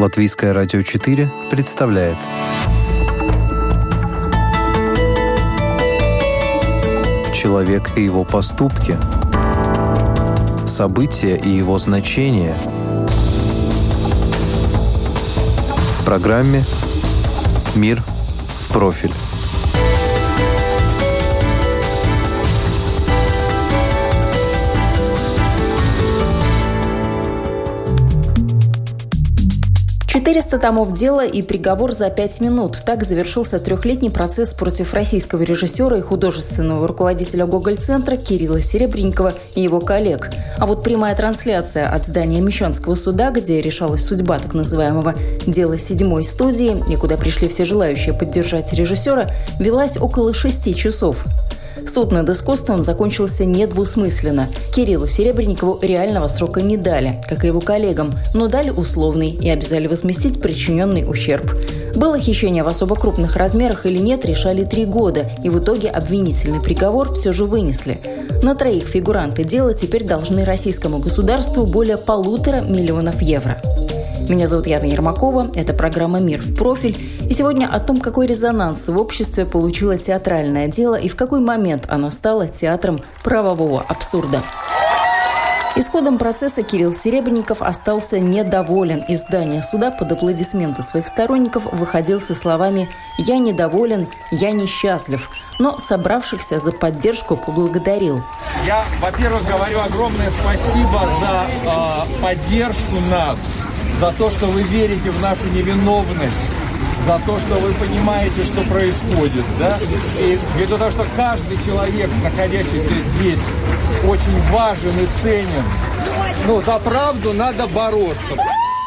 Латвийское радио 4 представляет. Человек и его поступки. События и его значения. В программе «Мир в профиль» 400 томов дела и приговор за пять минут. Так завершился трехлетний процесс против российского режиссера и художественного руководителя Гоголь-центра Кирилла Серебренникова и его коллег. А вот прямая трансляция от здания Мещанского суда, где решалась судьба так называемого дела седьмой студии и куда пришли все желающие поддержать режиссера, велась около шести часов. Суд над искусством закончился недвусмысленно. Кириллу Серебренникову реального срока не дали, как и его коллегам, но дали условный и обязали возместить причиненный ущерб. Было хищение в особо крупных размерах или нет, решали три года, и в итоге обвинительный приговор все же вынесли. На троих фигуранты дела теперь должны российскому государству более полутора миллионов евро. Меня зовут Яна Ермакова, это программа «Мир в профиль», и сегодня о том, какой резонанс в обществе получило театральное дело и в какой момент оно стало театром правового абсурда. Исходом процесса Кирилл Серебренников остался недоволен. Из здания суда под аплодисменты своих сторонников выходил со словами «Я недоволен, я несчастлив», но собравшихся за поддержку поблагодарил. Я, во-первых, говорю огромное спасибо за э, поддержку нас за то, что вы верите в нашу невиновность, за то, что вы понимаете, что происходит, да? И ввиду того, что каждый человек, находящийся здесь, очень важен и ценен, ну, за правду надо бороться.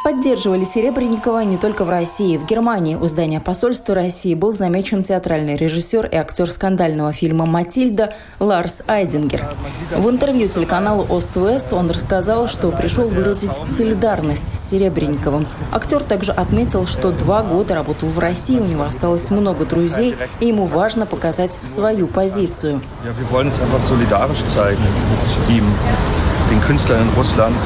Поддерживали Серебренникова не только в России. В Германии у здания посольства России был замечен театральный режиссер и актер скандального фильма «Матильда» Ларс Айдингер. В интервью телеканалу «Ост-Вест» он рассказал, что пришел выразить солидарность с Серебренниковым. Актер также отметил, что два года работал в России, у него осталось много друзей, и ему важно показать свою позицию.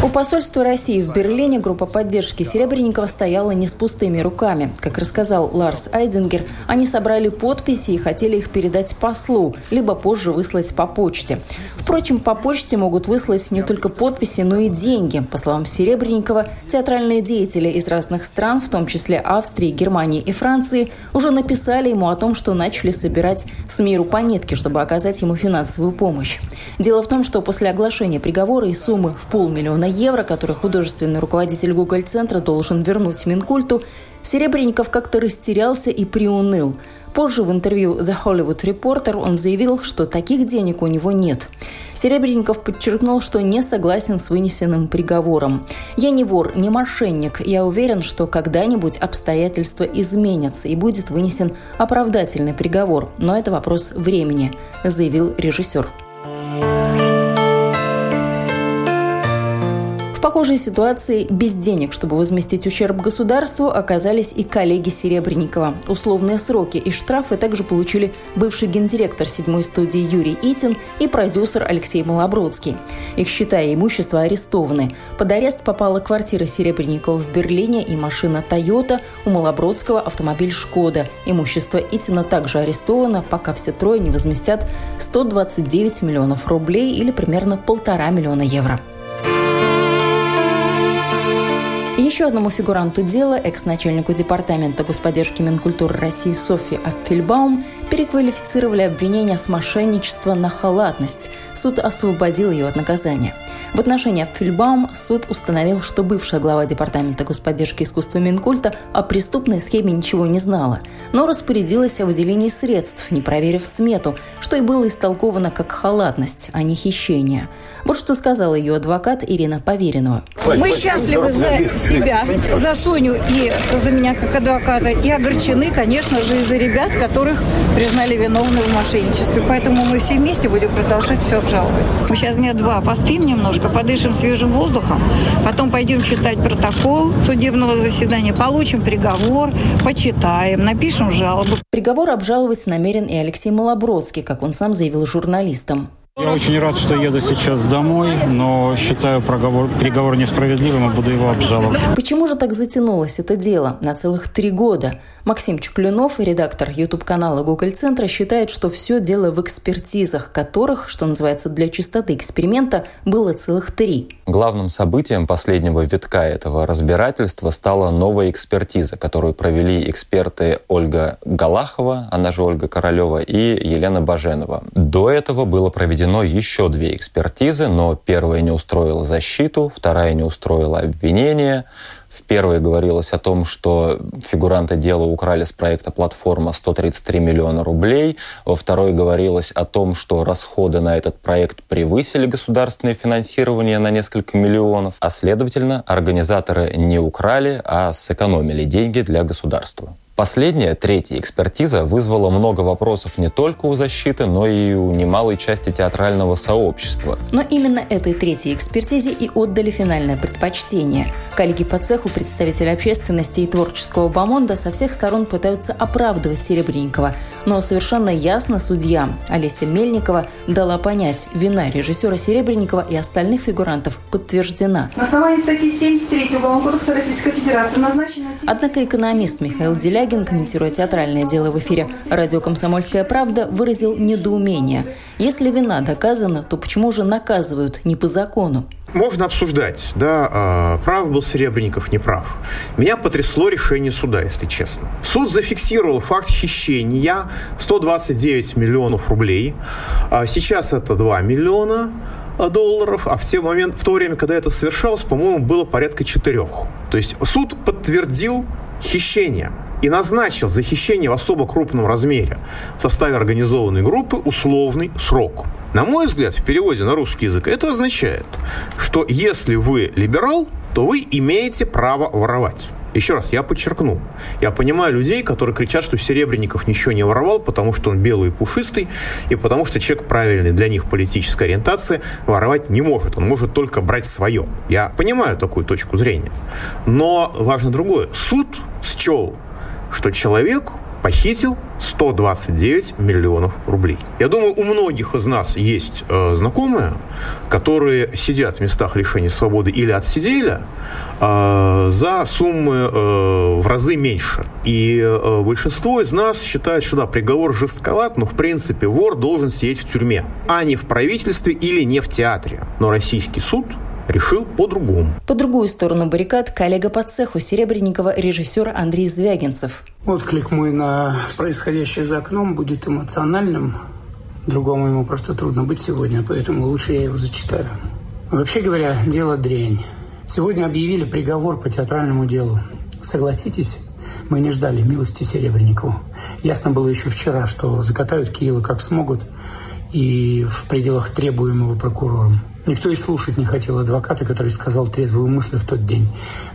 У посольства России в Берлине группа поддержки Серебренникова стояла не с пустыми руками. Как рассказал Ларс Айдингер, они собрали подписи и хотели их передать послу, либо позже выслать по почте. Впрочем, по почте могут выслать не только подписи, но и деньги. По словам Серебренникова, театральные деятели из разных стран, в том числе Австрии, Германии и Франции, уже написали ему о том, что начали собирать с миру по нитке, чтобы оказать ему финансовую помощь. Дело в том, что после оглашения приговора и суммы в полмиллиона евро, которые художественный руководитель Google-центра должен вернуть Минкульту, Серебренников как-то растерялся и приуныл. Позже в интервью The Hollywood Reporter он заявил, что таких денег у него нет. Серебренников подчеркнул, что не согласен с вынесенным приговором. «Я не вор, не мошенник. Я уверен, что когда-нибудь обстоятельства изменятся и будет вынесен оправдательный приговор. Но это вопрос времени», – заявил режиссер. Похожей ситуации без денег, чтобы возместить ущерб государству, оказались и коллеги Серебренникова. Условные сроки и штрафы также получили бывший гендиректор седьмой студии Юрий Итин и продюсер Алексей Малобродский. Их счета и имущество арестованы. Под арест попала квартира Серебренникова в Берлине и машина Toyota, у Малобродского автомобиль «Шкода». Имущество Итина также арестовано, пока все трое не возместят 129 миллионов рублей или примерно полтора миллиона евро. Еще одному фигуранту дела, экс-начальнику Департамента господдержки Минкультуры России Софьи Апфельбаум, переквалифицировали обвинения с мошенничества на халатность. Суд освободил ее от наказания. В отношении Апфельбаум суд установил, что бывшая глава Департамента господдержки искусства Минкульта о преступной схеме ничего не знала, но распорядилась о выделении средств, не проверив смету, что и было истолковано как халатность, а не хищение. Вот что сказала ее адвокат Ирина Поверенова. Мы счастливы за себя, за Соню и за меня как адвоката, и огорчены, конечно же, из-за ребят, которых признали виновными в мошенничестве. Поэтому мы все вместе будем продолжать все обжаловать. Мы сейчас дня два поспим немножко, подышим свежим воздухом, потом пойдем читать протокол судебного заседания, получим приговор, почитаем, напишем жалобу. Приговор обжаловать намерен и Алексей Малобродский, как он сам заявил журналистам. Я очень рад, что еду сейчас домой, но считаю проговор, приговор несправедливым и буду его обжаловать. Почему же так затянулось это дело на целых три года? Максим Чуклюнов, редактор YouTube-канала Google Центра, считает, что все дело в экспертизах, которых, что называется, для чистоты эксперимента, было целых три. Главным событием последнего витка этого разбирательства стала новая экспертиза, которую провели эксперты Ольга Галахова, она же Ольга Королева, и Елена Баженова. До этого было проведено еще две экспертизы, но первая не устроила защиту, вторая не устроила обвинение. В первой говорилось о том, что фигуранты дела украли с проекта «Платформа» 133 миллиона рублей. Во второй говорилось о том, что расходы на этот проект превысили государственное финансирование на несколько миллионов, а следовательно, организаторы не украли, а сэкономили деньги для государства. Последняя, третья экспертиза вызвала много вопросов не только у защиты, но и у немалой части театрального сообщества. Но именно этой третьей экспертизе и отдали финальное предпочтение. Коллеги по цеху, представители общественности и творческого бомонда со всех сторон пытаются оправдывать Серебренникова. Но совершенно ясно судья Олеся Мельникова дала понять, вина режиссера Серебренникова и остальных фигурантов подтверждена. На основании статьи 73 Уголовного кодекса Российской Федерации назначена... Однако экономист Михаил Делягин, комментируя театральное дело в эфире радио «Комсомольская правда», выразил недоумение. Если вина доказана, то почему же наказывают не по закону? Можно обсуждать, да, а, прав был Серебренников, не прав. Меня потрясло решение суда, если честно. Суд зафиксировал факт хищения 129 миллионов рублей. А сейчас это 2 миллиона долларов, а в, те момент, в то время, когда это совершалось, по-моему, было порядка четырех. То есть суд подтвердил хищение и назначил за хищение в особо крупном размере в составе организованной группы условный срок. На мой взгляд, в переводе на русский язык это означает, что если вы либерал, то вы имеете право воровать. Еще раз, я подчеркну. Я понимаю людей, которые кричат, что Серебренников ничего не воровал, потому что он белый и пушистый, и потому что человек правильный для них политической ориентации воровать не может. Он может только брать свое. Я понимаю такую точку зрения. Но важно другое. Суд счел что человек похитил 129 миллионов рублей. Я думаю, у многих из нас есть э, знакомые, которые сидят в местах лишения свободы или отсидели э, за суммы э, в разы меньше. И э, большинство из нас считает, что да, приговор жестковат, но в принципе вор должен сидеть в тюрьме, а не в правительстве или не в театре. Но российский суд решил по-другому. По другую сторону баррикад коллега по цеху Серебренникова режиссер Андрей Звягинцев. Отклик мой на происходящее за окном будет эмоциональным. Другому ему просто трудно быть сегодня, поэтому лучше я его зачитаю. Вообще говоря, дело дрянь. Сегодня объявили приговор по театральному делу. Согласитесь, мы не ждали милости Серебренникову. Ясно было еще вчера, что закатают Кирилла как смогут и в пределах требуемого прокурором. Никто и слушать не хотел адвоката, который сказал трезвую мысль в тот день.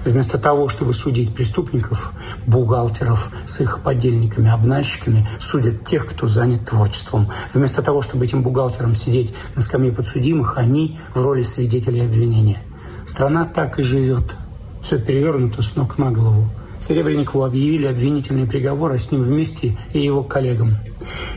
Вместо того, чтобы судить преступников, бухгалтеров с их подельниками, обнальщиками, судят тех, кто занят творчеством. Вместо того, чтобы этим бухгалтерам сидеть на скамье подсудимых, они в роли свидетелей обвинения. Страна так и живет. Все перевернуто с ног на голову. Серебренникову объявили обвинительный приговор, а с ним вместе и его коллегам.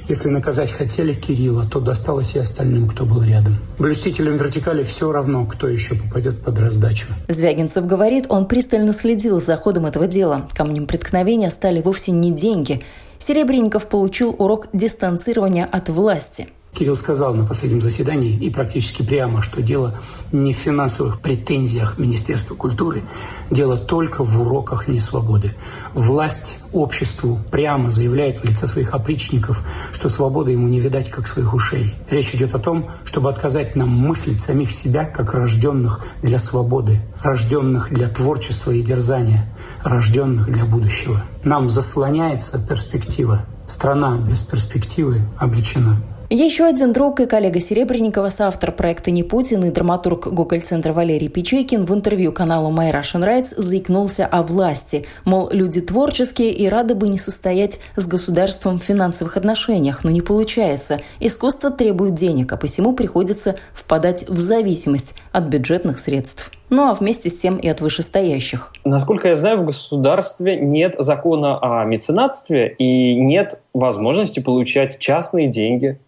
Если наказать хотели Кирилла, то досталось и остальным, кто был рядом. Блюстителям вертикали все равно, кто еще попадет под раздачу. Звягинцев говорит, он пристально следил за ходом этого дела. Камнем преткновения стали вовсе не деньги. Серебренников получил урок дистанцирования от власти – Кирилл сказал на последнем заседании и практически прямо, что дело не в финансовых претензиях Министерства культуры, дело только в уроках несвободы. Власть обществу прямо заявляет в лице своих опричников, что свободы ему не видать, как своих ушей. Речь идет о том, чтобы отказать нам мыслить самих себя, как рожденных для свободы, рожденных для творчества и дерзания, рожденных для будущего. Нам заслоняется перспектива. Страна без перспективы обречена. Еще один друг и коллега Серебренникова, соавтор проекта «Не Путин» и драматург Гоголь-центра Валерий Печейкин в интервью каналу My Russian Rights заикнулся о власти. Мол, люди творческие и рады бы не состоять с государством в финансовых отношениях, но не получается. Искусство требует денег, а посему приходится впадать в зависимость от бюджетных средств. Ну а вместе с тем и от вышестоящих. Насколько я знаю, в государстве нет закона о меценатстве и нет возможности получать частные деньги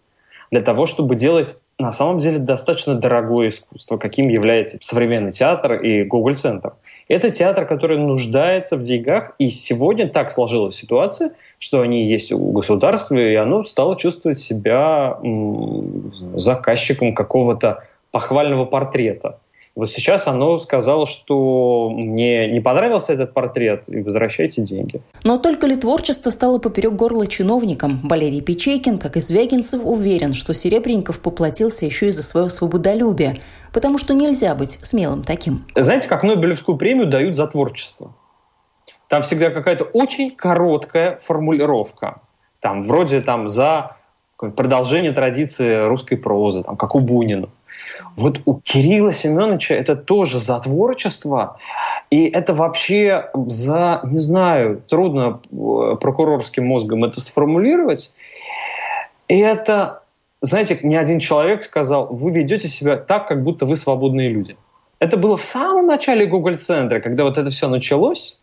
для того, чтобы делать на самом деле достаточно дорогое искусство, каким является современный театр и Гоголь-центр. Это театр, который нуждается в деньгах, и сегодня так сложилась ситуация, что они есть у государства, и оно стало чувствовать себя заказчиком какого-то похвального портрета. Вот сейчас оно сказало, что мне не понравился этот портрет, и возвращайте деньги. Но только ли творчество стало поперек горла чиновникам? Валерий Печейкин, как и Звягинцев, уверен, что Серебренников поплатился еще и за свое свободолюбие, потому что нельзя быть смелым таким. Знаете, как Нобелевскую премию дают за творчество? Там всегда какая-то очень короткая формулировка. Там вроде там за продолжение традиции русской прозы, там, как у Бунина. Вот у Кирилла Семеновича это тоже за творчество, и это вообще за, не знаю, трудно э, прокурорским мозгом это сформулировать. И это, знаете, мне один человек сказал, вы ведете себя так, как будто вы свободные люди. Это было в самом начале Google-центра, когда вот это все началось.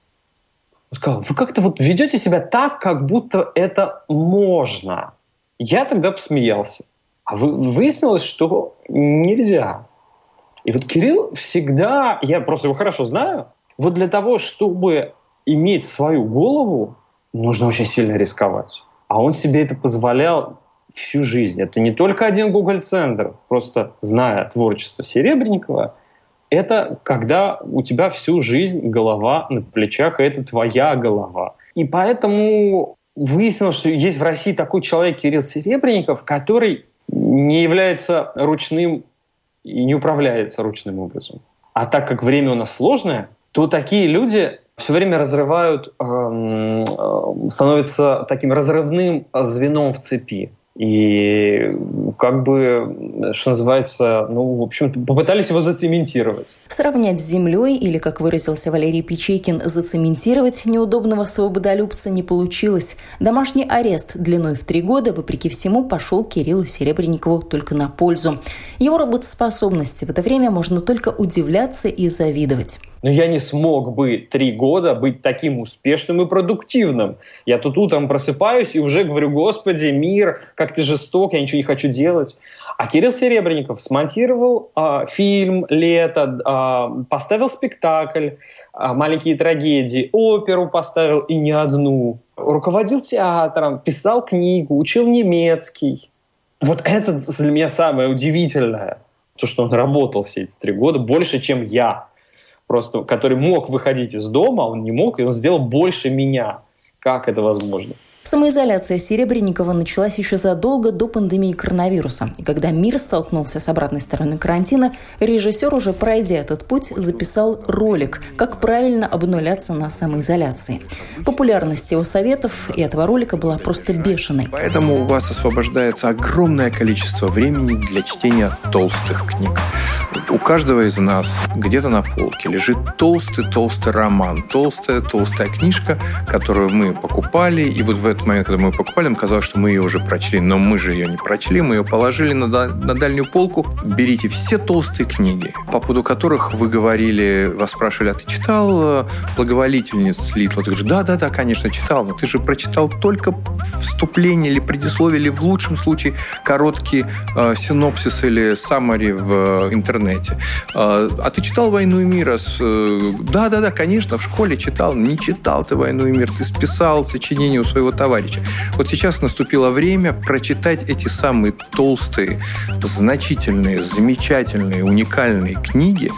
Он сказал, вы как-то вот ведете себя так, как будто это можно. Я тогда посмеялся. А выяснилось, что нельзя. И вот Кирилл всегда, я просто его хорошо знаю, вот для того, чтобы иметь свою голову, нужно очень сильно рисковать. А он себе это позволял всю жизнь. Это не только один Google-центр, просто зная творчество Серебренникова, это когда у тебя всю жизнь голова на плечах, и это твоя голова. И поэтому выяснилось, что есть в России такой человек Кирилл Серебренников, который не является ручным и не управляется ручным образом. А так как время у нас сложное, то такие люди все время разрывают, эм, э, становятся таким разрывным звеном в цепи. И как бы, что называется, ну, в общем попытались его зацементировать. Сравнять с землей или, как выразился Валерий Печейкин, зацементировать неудобного свободолюбца не получилось. Домашний арест длиной в три года, вопреки всему, пошел Кириллу Серебренникову только на пользу. Его работоспособности в это время можно только удивляться и завидовать но я не смог бы три года быть таким успешным и продуктивным. Я тут утром просыпаюсь и уже говорю, господи, мир, как ты жесток, я ничего не хочу делать. А Кирилл Серебренников смонтировал э, фильм «Лето», э, поставил спектакль э, «Маленькие трагедии», оперу поставил и не одну, руководил театром, писал книгу, учил немецкий. Вот это для меня самое удивительное, то, что он работал все эти три года больше, чем я просто, который мог выходить из дома, он не мог, и он сделал больше меня. Как это возможно? Самоизоляция Серебренникова началась еще задолго до пандемии коронавируса. И когда мир столкнулся с обратной стороной карантина, режиссер, уже пройдя этот путь, записал ролик «Как правильно обнуляться на самоизоляции». Популярность его советов и этого ролика была просто бешеной. Поэтому у вас освобождается огромное количество времени для чтения толстых книг. У каждого из нас где-то на полке лежит толстый-толстый роман, толстая-толстая книжка, которую мы покупали, и вот в этот момент, когда мы ее покупали, нам казалось, что мы ее уже прочли, но мы же ее не прочли, мы ее положили на, на дальнюю полку. Берите все толстые книги, по поводу которых вы говорили, вас спрашивали, а ты читал э, «Благоволительниц» Литла? Ты говоришь, да-да-да, конечно, читал, но ты же прочитал только вступление или предисловие, или в лучшем случае короткий э, синопсис или саммари в э, интернете. Э, а ты читал «Войну и мир»? Э, да-да-да, конечно, в школе читал. Не читал ты «Войну и мир», ты списал сочинение у своего товарища. Вот сейчас наступило время прочитать эти самые толстые, значительные, замечательные, уникальные книги.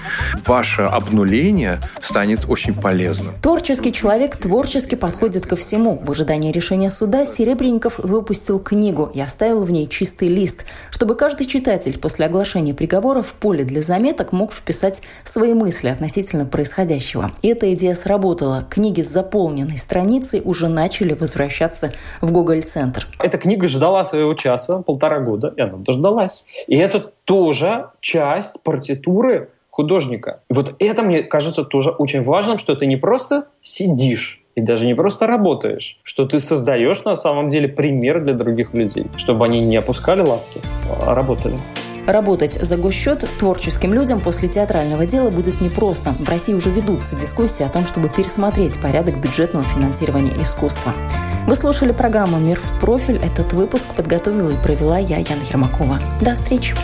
Ваше обнуление станет очень полезным. Творческий человек творчески подходит ко всему. В ожидании решения суда Серебренников выпустил книгу и оставил в ней чистый лист, чтобы каждый читатель после оглашения приговора в поле для заметок мог вписать свои мысли относительно происходящего. И эта идея сработала. Книги с заполненной страницей уже начали возвращаться в Гоголь-центр. Эта книга ждала своего часа полтора года, и она дождалась. И это тоже часть партитуры художника. Вот это, мне кажется, тоже очень важным, что ты не просто сидишь и даже не просто работаешь, что ты создаешь на самом деле пример для других людей, чтобы они не опускали лапки, а работали. Работать за госсчет творческим людям после театрального дела будет непросто. В России уже ведутся дискуссии о том, чтобы пересмотреть порядок бюджетного финансирования искусства. Вы слушали программу «Мир в профиль». Этот выпуск подготовила и провела я, Яна Ермакова. До встречи!